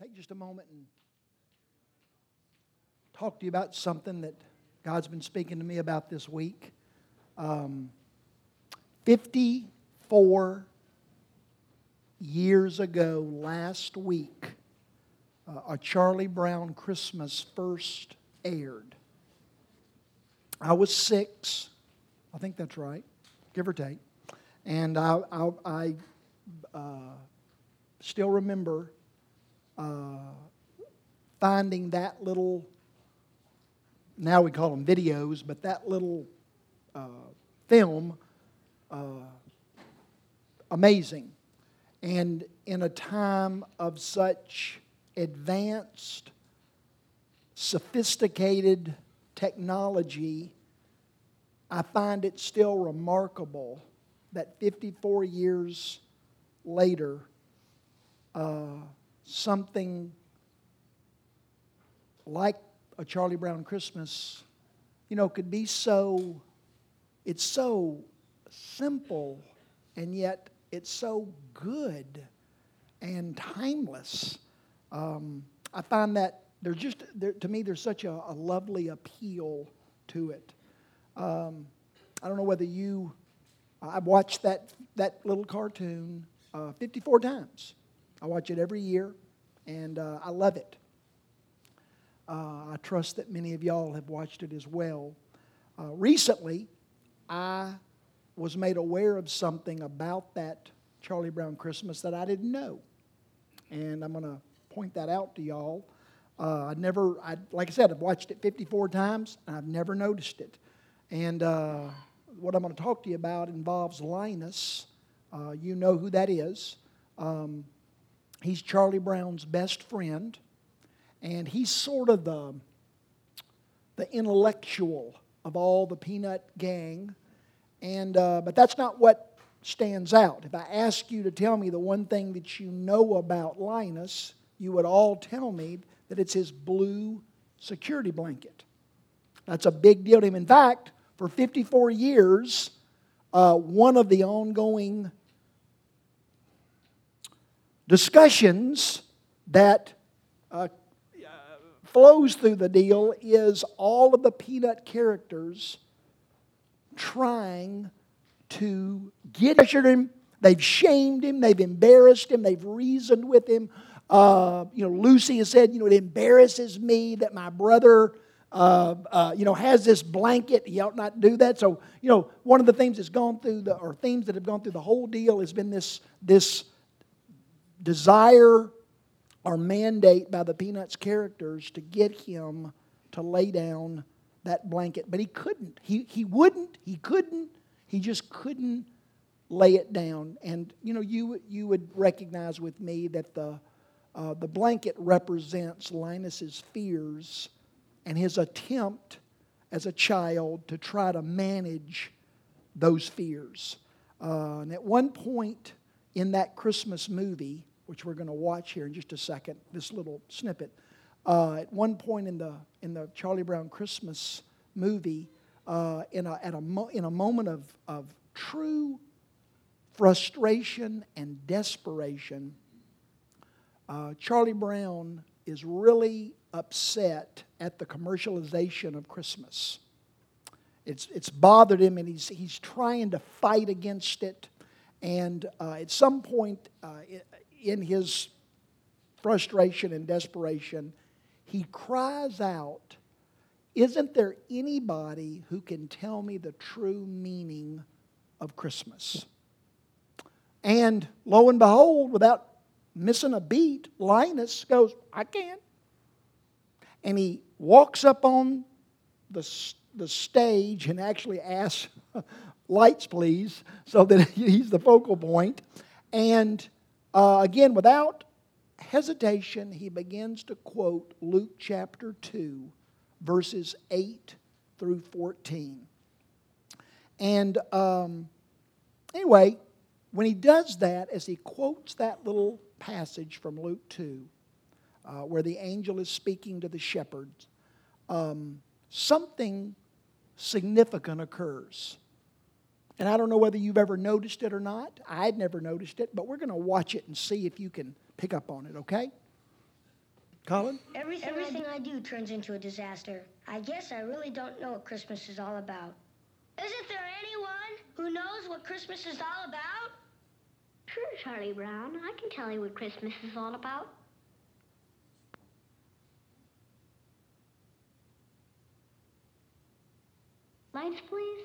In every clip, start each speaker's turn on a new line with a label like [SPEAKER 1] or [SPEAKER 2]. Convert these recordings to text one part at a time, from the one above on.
[SPEAKER 1] take just a moment and talk to you about something that God's been speaking to me about this week. Um, 54 years ago, last week, uh, a Charlie Brown Christmas first aired. I was six, I think that's right, give or take. And I, I, I uh, still remember uh, finding that little, now we call them videos, but that little uh, film uh, amazing. And in a time of such advanced, sophisticated technology, I find it still remarkable that 54 years later, uh, something like a Charlie Brown Christmas, you know, could be so, it's so simple and yet it's so good and timeless. Um, I find that there's just, to me, there's such a, a lovely appeal to it. Um, I don't know whether you, I've watched that, that little cartoon uh, 54 times. I watch it every year, and uh, I love it. Uh, I trust that many of y'all have watched it as well. Uh, recently, I was made aware of something about that Charlie Brown Christmas that I didn't know. And I'm going to point that out to y'all. Uh, I never, I, like I said, I've watched it 54 times and I've never noticed it. And uh, what I'm going to talk to you about involves Linus. Uh, you know who that is. Um, he's Charlie Brown's best friend, and he's sort of the, the intellectual of all the Peanut gang. And, uh, but that's not what stands out. If I ask you to tell me the one thing that you know about Linus, you would all tell me that it's his blue security blanket. That's a big deal to him. In fact, for 54 years, uh, one of the ongoing discussions that uh, flows through the deal is all of the peanut characters trying to get him. They've shamed him, they've embarrassed him, they've reasoned with him. Uh, you know, Lucy has said, you know, it embarrasses me that my brother, uh, uh, you know, has this blanket. He ought not do that. So, you know, one of the things that's gone through the, or themes that have gone through the whole deal has been this, this desire or mandate by the Peanuts characters to get him to lay down that blanket. But he couldn't. He, he wouldn't. He couldn't. He just couldn't lay it down. And, you know, you, you would recognize with me that the, uh, the blanket represents Linus's fears and his attempt as a child to try to manage those fears. Uh, and at one point in that Christmas movie, which we're going to watch here in just a second, this little snippet. Uh, at one point in the, in the Charlie Brown Christmas movie, uh, in, a, at a mo- in a moment of, of true frustration and desperation, uh, Charlie Brown is really upset at the commercialization of Christmas. It's, it's bothered him and he's, he's trying to fight against it. And uh, at some point, uh, in his frustration and desperation, he cries out, Isn't there anybody who can tell me the true meaning of Christmas? And lo and behold, without missing a beat, Linus goes, I can. And he walks up on the, the stage and actually asks, Lights, please, so that he's the focal point. And uh, again, without hesitation, he begins to quote Luke chapter 2, verses 8 through 14. And um, anyway, when he does that, as he quotes that little passage from Luke 2, uh, where the angel is speaking to the shepherds, um, something significant occurs. And I don't know whether you've ever noticed it or not. I'd never noticed it, but we're going to watch it and see if you can pick up on it, okay? Colin?
[SPEAKER 2] Everything, Everything I do turns into a disaster. I guess I really don't know what Christmas is all about. Isn't there anyone who knows what Christmas is all about?
[SPEAKER 3] Sure, Charlie Brown. I can tell you what Christmas is all about. Lights, please.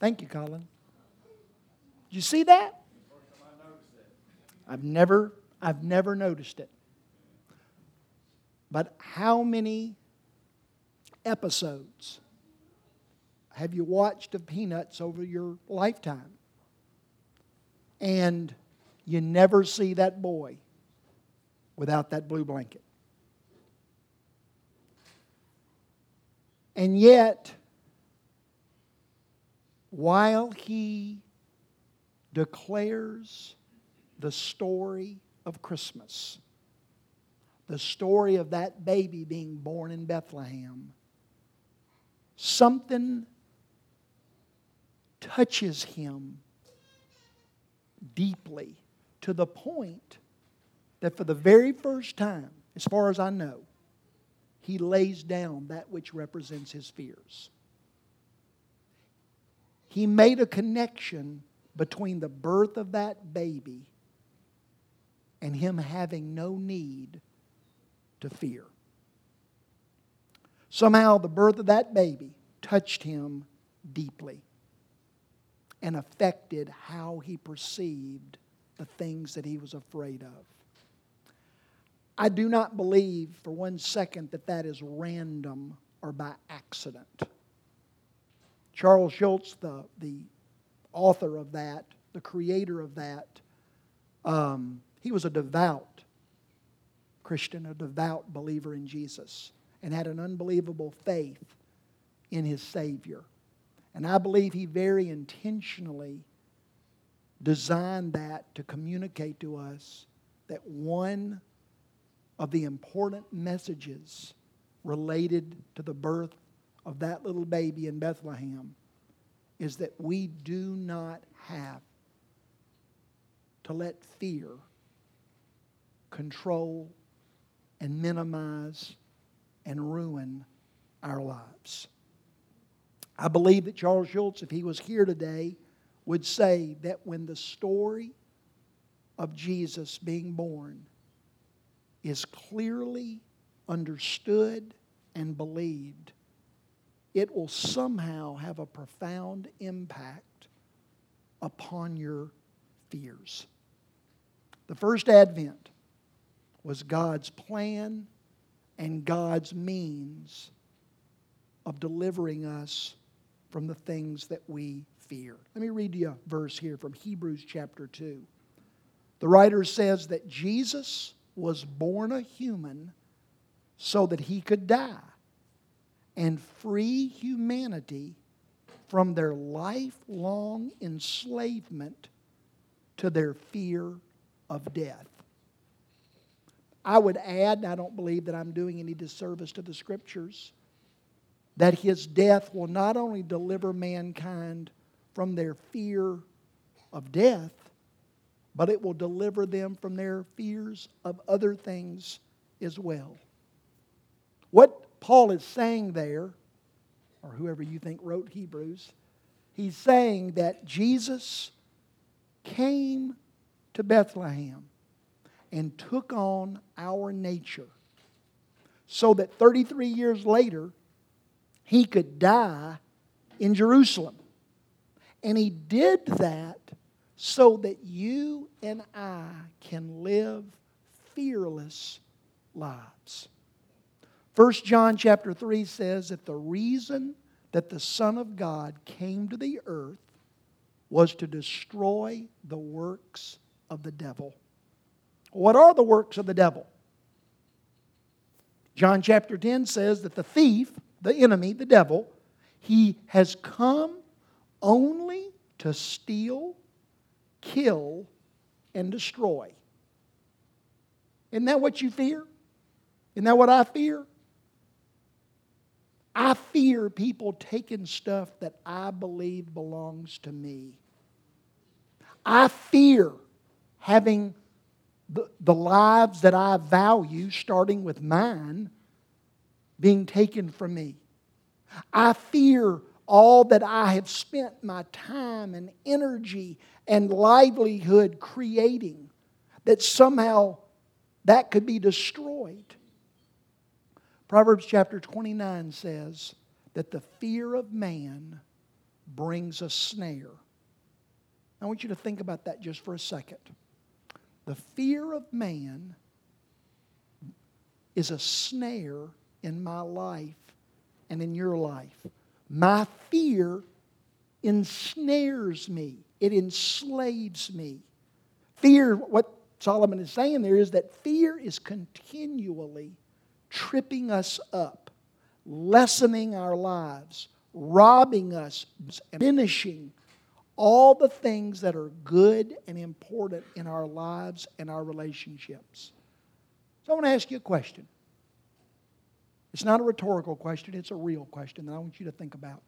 [SPEAKER 1] Thank you, Colin. Did you see that? I've never, I've never noticed it. But how many episodes have you watched of Peanuts over your lifetime? And you never see that boy without that blue blanket. And yet, while he declares the story of Christmas, the story of that baby being born in Bethlehem, something touches him deeply to the point that for the very first time, as far as I know, he lays down that which represents his fears he made a connection between the birth of that baby and him having no need to fear. Somehow, the birth of that baby touched him deeply and affected how he perceived the things that he was afraid of. I do not believe for one second that that is random or by accident. Charles Schulz, the, the author of that, the creator of that, um, he was a devout Christian, a devout believer in Jesus, and had an unbelievable faith in his Savior. And I believe he very intentionally designed that to communicate to us that one of the important messages related to the birth of that little baby in Bethlehem is that we do not have to let fear control and minimize and ruin our lives. I believe that Charles Schulz, if he was here today, would say that when the story of Jesus being born is clearly understood and believed, it will somehow have a profound impact upon your fears. The first advent was God's plan and God's means of delivering us from the things that we fear. Let me read you a verse here from Hebrews chapter 2. The writer says that Jesus was born a human so that he could die and free humanity from their lifelong enslavement to their fear of death. I would add, and I don't believe that I'm doing any disservice to the scriptures, that his death will not only deliver mankind from their fear of death, but it will deliver them from their fears of other things as well. What Paul is saying there, or whoever you think wrote Hebrews, he's saying that Jesus came to Bethlehem and took on our nature so that 33 years later he could die in Jerusalem. And he did that so that you and I can live fearless lives. 1 John chapter 3 says that the reason that the Son of God came to the earth was to destroy the works of the devil. What are the works of the devil? John chapter 10 says that the thief, the enemy, the devil, he has come only to steal, kill, and destroy. Isn't that what you fear? Isn't that what I fear? I fear people taking stuff that I believe belongs to me. I fear having the, the lives that I value, starting with mine, being taken from me. I fear all that I have spent my time and energy and livelihood creating, that somehow that could be destroyed. Proverbs chapter 29 says that the fear of man brings a snare. I want you to think about that just for a second. The fear of man is a snare in my life and in your life. My fear ensnares me, it enslaves me. Fear, what Solomon is saying there is that fear is continually tripping us up, lessening our lives, robbing us, finishing all the things that are good and important in our lives and our relationships. So I want to ask you a question. It's not a rhetorical question, it's a real question that I want you to think about.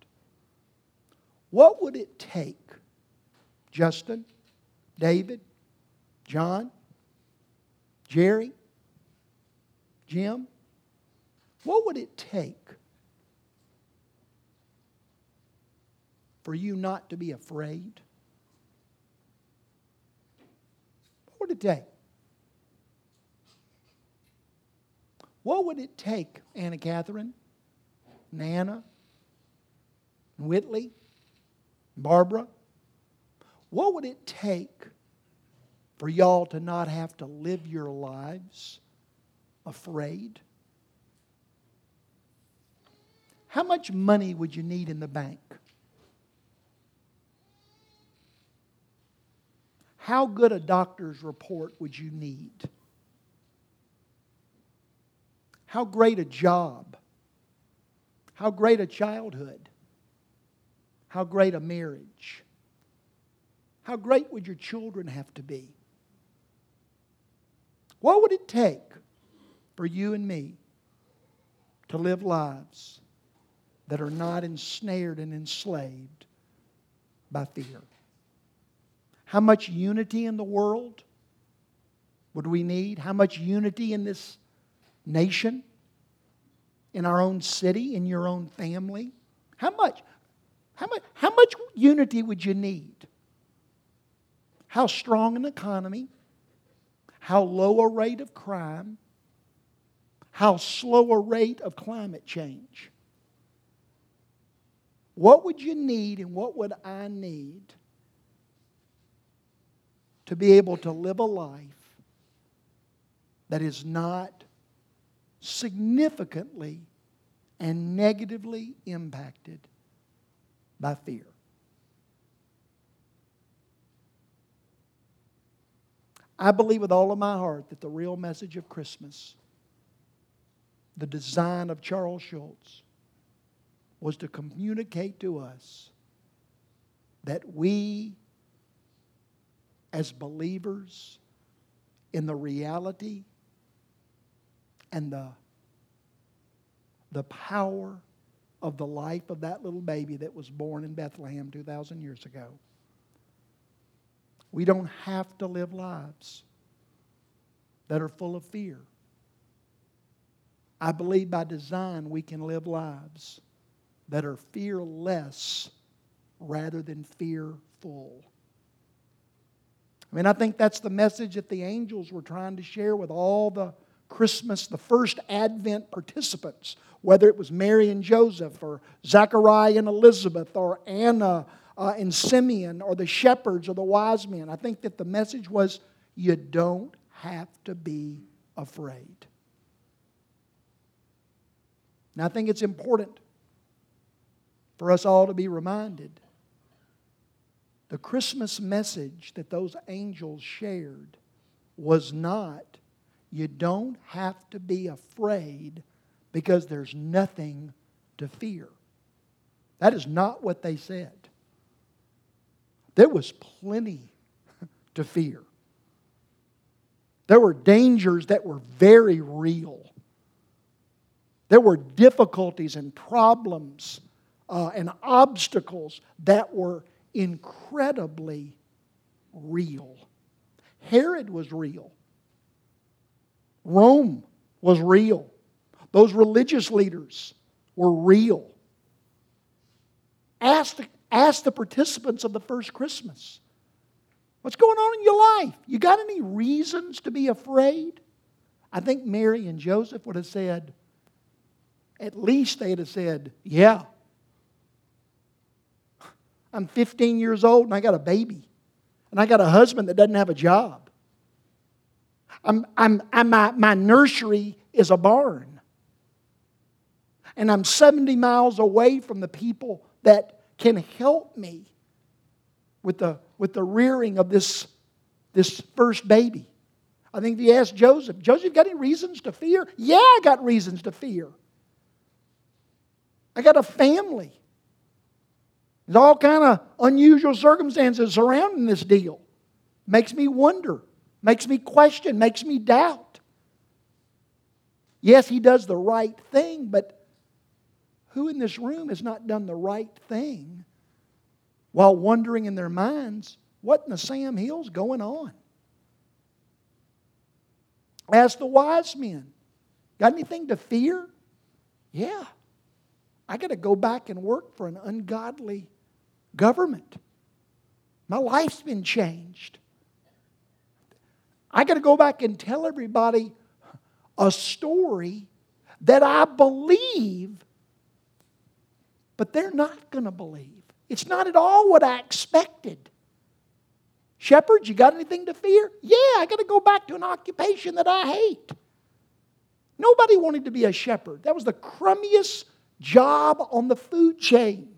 [SPEAKER 1] What would it take, Justin, David, John, Jerry, Jim, what would it take for you not to be afraid? What would it take? What would it take, Anna Catherine, Nana, Whitley, Barbara? What would it take for y'all to not have to live your lives afraid? How much money would you need in the bank? How good a doctor's report would you need? How great a job? How great a childhood? How great a marriage? How great would your children have to be? What would it take for you and me to live lives that are not ensnared and enslaved by fear? How much unity in the world would we need? How much unity in this nation, in our own city, in your own family? How much? How much, how much unity would you need? How strong an economy? How low a rate of crime? How slow a rate of climate change? What would you need and what would I need to be able to live a life that is not significantly and negatively impacted by fear. I believe with all of my heart that the real message of Christmas, the design of Charles Schulz, was to communicate to us that we, as believers in the reality and the, the power of the life of that little baby that was born in Bethlehem 2,000 years ago. We don't have to live lives that are full of fear. I believe by design we can live lives that are fearless rather than fearful. I mean, I think that's the message that the angels were trying to share with all the Christmas, the first Advent participants, whether it was Mary and Joseph, or Zachariah and Elizabeth, or Anna uh, and Simeon, or the shepherds, or the wise men. I think that the message was you don't have to be afraid. And I think it's important for us all to be reminded the Christmas message that those angels shared was not, you don't have to be afraid because there's nothing to fear. That is not what they said. There was plenty to fear. There were dangers that were very real. There were difficulties and problems uh, and obstacles that were incredibly real. Herod was real. Rome was real. Those religious leaders were real. Ask the, ask the participants of the first Christmas what's going on in your life? You got any reasons to be afraid? I think Mary and Joseph would have said, at least they'd have said, yeah, I'm 15 years old and I got a baby. And I got a husband that doesn't have a job. I'm, I'm, I'm, my, my nursery is a barn. And I'm 70 miles away from the people that can help me with the, with the rearing of this, this first baby. I think if you ask Joseph, Joseph, got any reasons to fear? Yeah, I got reasons to fear. I got a family. There's all kind of unusual circumstances surrounding this deal. Makes me wonder, makes me question, makes me doubt. Yes, he does the right thing, but who in this room has not done the right thing while wondering in their minds, what in the Sam Hill's going on? Ask the wise men, got anything to fear? Yeah. I got to go back and work for an ungodly government. My life's been changed. I got to go back and tell everybody a story that I believe, but they're not going to believe. It's not at all what I expected. Shepherds, you got anything to fear? Yeah, I got to go back to an occupation that I hate. Nobody wanted to be a shepherd. That was the crummiest job on the food chain.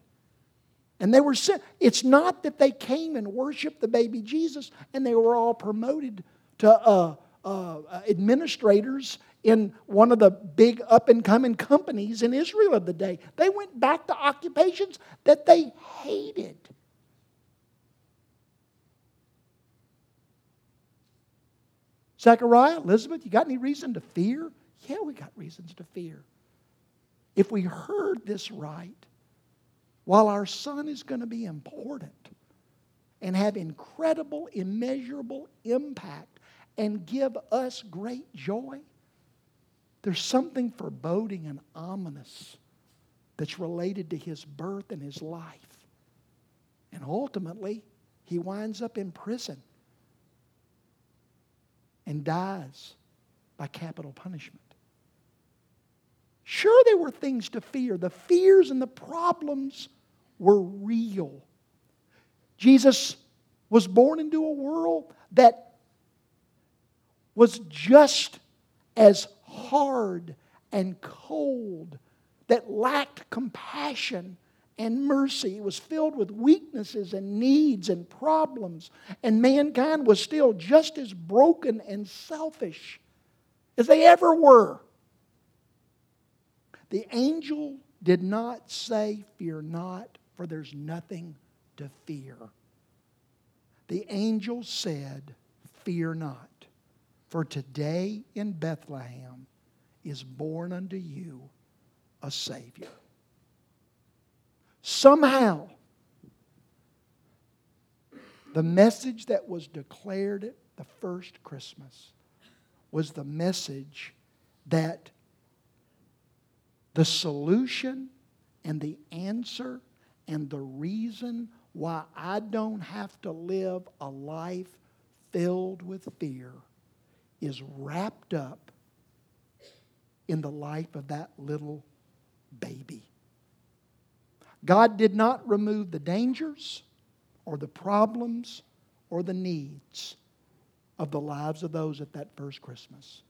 [SPEAKER 1] And they were sent. It's not that they came and worshiped the baby Jesus and they were all promoted to uh, uh, administrators in one of the big up and coming companies in Israel of the day. They went back to occupations that they hated. Zechariah, Elizabeth, you got any reason to fear? Yeah, we got reasons to fear. If we heard this right, while our son is going to be important and have incredible, immeasurable impact and give us great joy, there's something foreboding and ominous that's related to his birth and his life. And ultimately, he winds up in prison and dies by capital punishment. Sure, there were things to fear. The fears and the problems were real. Jesus was born into a world that was just as hard and cold, that lacked compassion and mercy. It was filled with weaknesses and needs and problems. And mankind was still just as broken and selfish as they ever were. The angel did not say, Fear not, for there's nothing to fear. The angel said, Fear not, for today in Bethlehem is born unto you a Savior. Somehow, the message that was declared at the first Christmas was the message that the solution and the answer and the reason why I don't have to live a life filled with fear is wrapped up in the life of that little baby. God did not remove the dangers or the problems or the needs of the lives of those at that first Christmas.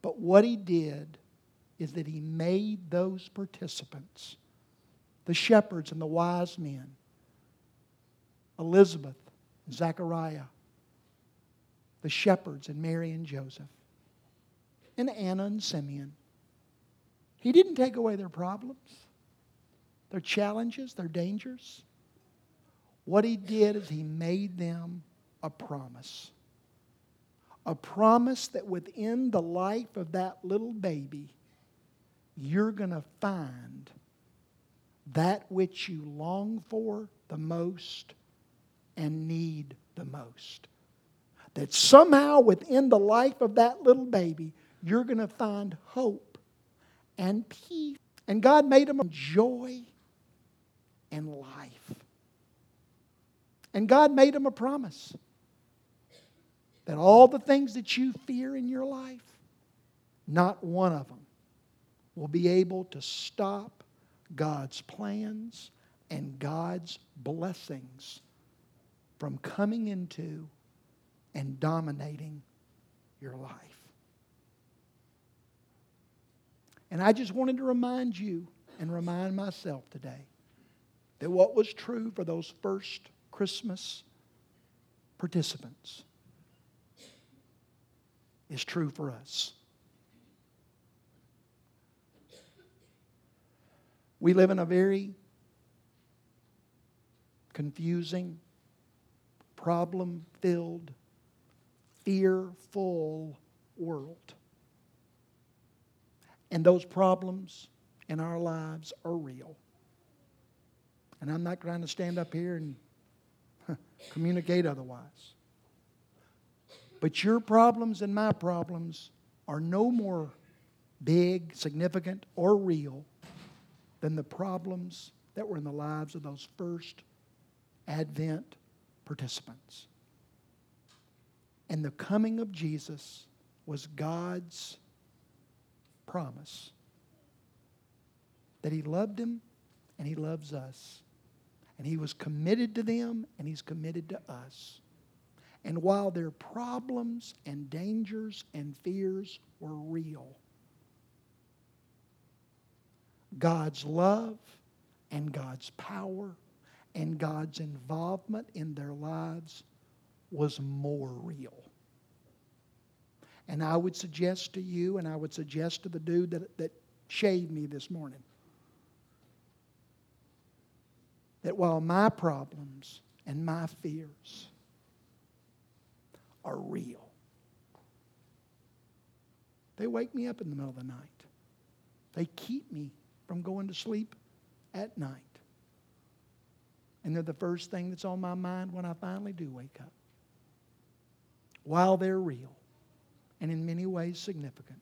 [SPEAKER 1] But what He did is that He made those participants, the shepherds and the wise men, Elizabeth, Zechariah, the shepherds and Mary and Joseph, and Anna and Simeon. He didn't take away their problems, their challenges, their dangers. What he did is he made them a promise. A promise that within the life of that little baby, you're going to find that which you long for the most and need the most. That somehow within the life of that little baby, you're going to find hope and peace. And God made them joy and life. And God made them a promise that all the things that you fear in your life, not one of them will be able to stop God's plans and God's blessings from coming into and dominating your life. And I just wanted to remind you and remind myself today that what was true for those first Christmas participants is true for us. We live in a very confusing, problem filled, fearful world. And those problems in our lives are real. And I'm not trying to stand up here and communicate otherwise. But your problems and my problems are no more big, significant, or real than the problems that were in the lives of those first Advent participants. And the coming of Jesus was God's promise that He loved him and He loves us. And He was committed to them and He's committed to us. And while their problems and dangers and fears were real, God's love and God's power and God's involvement in their lives was more real. And I would suggest to you, and I would suggest to the dude that, that shaved me this morning, that while my problems and my fears are real, they wake me up in the middle of the night. They keep me from going to sleep at night. And they're the first thing that's on my mind when I finally do wake up. While they're real and in many ways significant,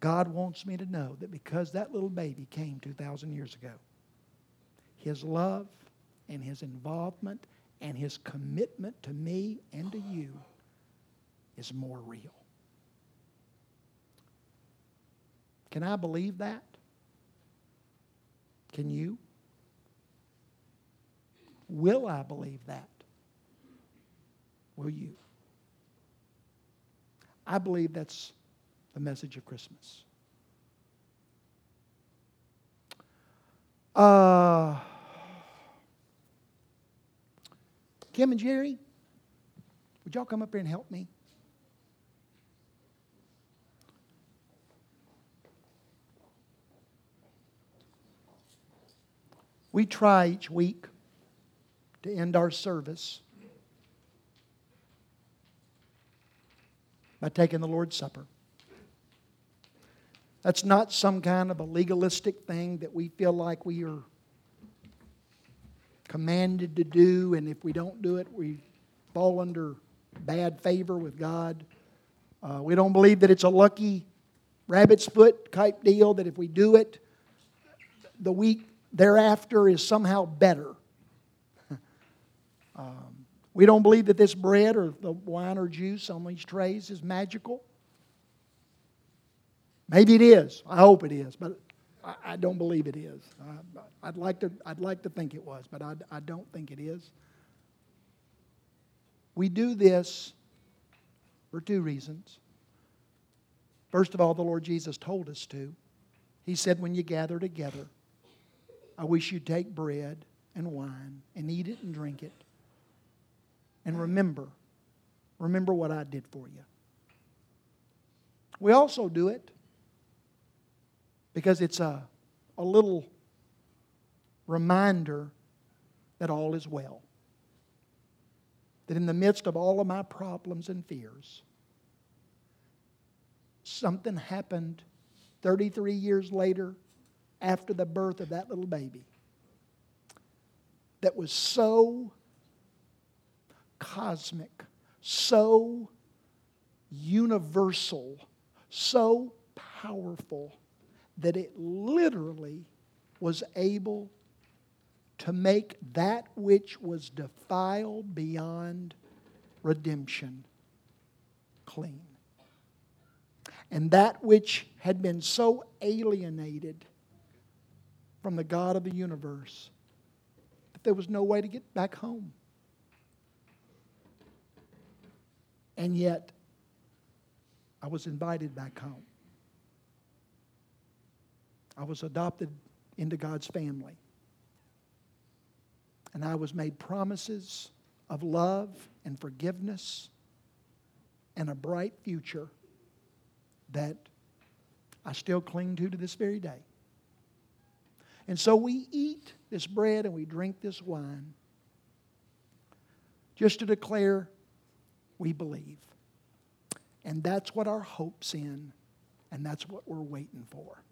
[SPEAKER 1] God wants me to know that because that little baby came 2,000 years ago, his love and his involvement and his commitment to me and to you is more real. Can I believe that? Can you? Will I believe that? Will you? I believe that's the message of Christmas. Uh, Kim and Jerry, would y'all come up here and help me? We try each week to end our service by taking the Lord's Supper. That's not some kind of a legalistic thing that we feel like we are commanded to do, and if we don't do it, we fall under bad favor with God. Uh, we don't believe that it's a lucky rabbit's foot type deal, that if we do it, the week thereafter is somehow better. um, We don't believe that this bread or the wine or juice on these trays is magical. Maybe it is. I hope it is, but I, I don't believe it is. I, would like to, I'd like to think it was, but I, I don't think it is. We do this for two reasons. First of all, the Lord Jesus told us to. He said, When you gather together, I wish you'd take bread and wine and eat it and drink it. And remember, remember what I did for you. We also do it because it's a, a little reminder that all is well. That in the midst of all of my problems and fears, something happened 33 years later after the birth of that little baby that was so cosmic, so universal, so powerful that it literally was able to make that which was defiled beyond redemption clean. And that which had been so alienated from the God of the universe that there was no way to get back home. And yet, I was invited back home. I was adopted into God's family. And I was made promises of love and forgiveness and a bright future that I still cling to to this very day. And so we eat this bread and we drink this wine just to declare we believe. And that's what our hope's in, and that's what we're waiting for.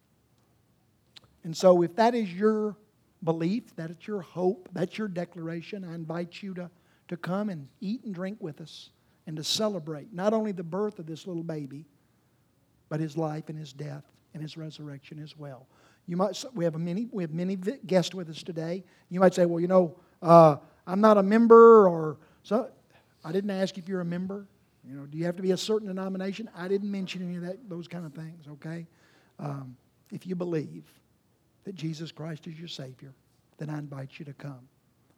[SPEAKER 1] And so, if that is your belief, that is your hope, that's your declaration, I invite you to, to come and eat and drink with us and to celebrate not only the birth of this little baby, but his life and his death and his resurrection as well. You might, we have many, we have many guests with us today. You might say, well, you know, uh, I'm not a member, or so. I didn't ask if you're a member. You know, do you have to be a certain denomination? I didn't mention any of that, those kind of things. Okay, um, if you believe, that Jesus Christ is your Savior, then I invite you to come.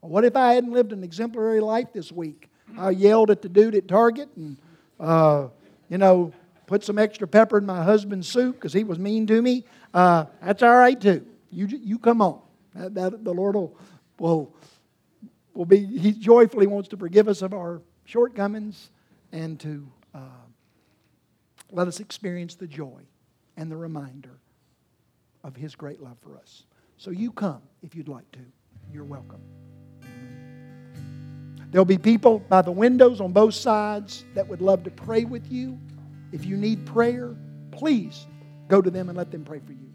[SPEAKER 1] What if I hadn't lived an exemplary life this week? I yelled at the dude at Target and, uh, you know, put some extra pepper in my husband's soup because he was mean to me. Uh, that's all right too. You, you come on. That, that, the Lord will, will, will be, He joyfully wants to forgive us of our shortcomings and to uh, let us experience the joy and the reminder of His great love for us. So you come if you'd like to. You're welcome. There'll be people by the windows on both sides that would love to pray with you. If you need prayer, please go to them and let them pray for you.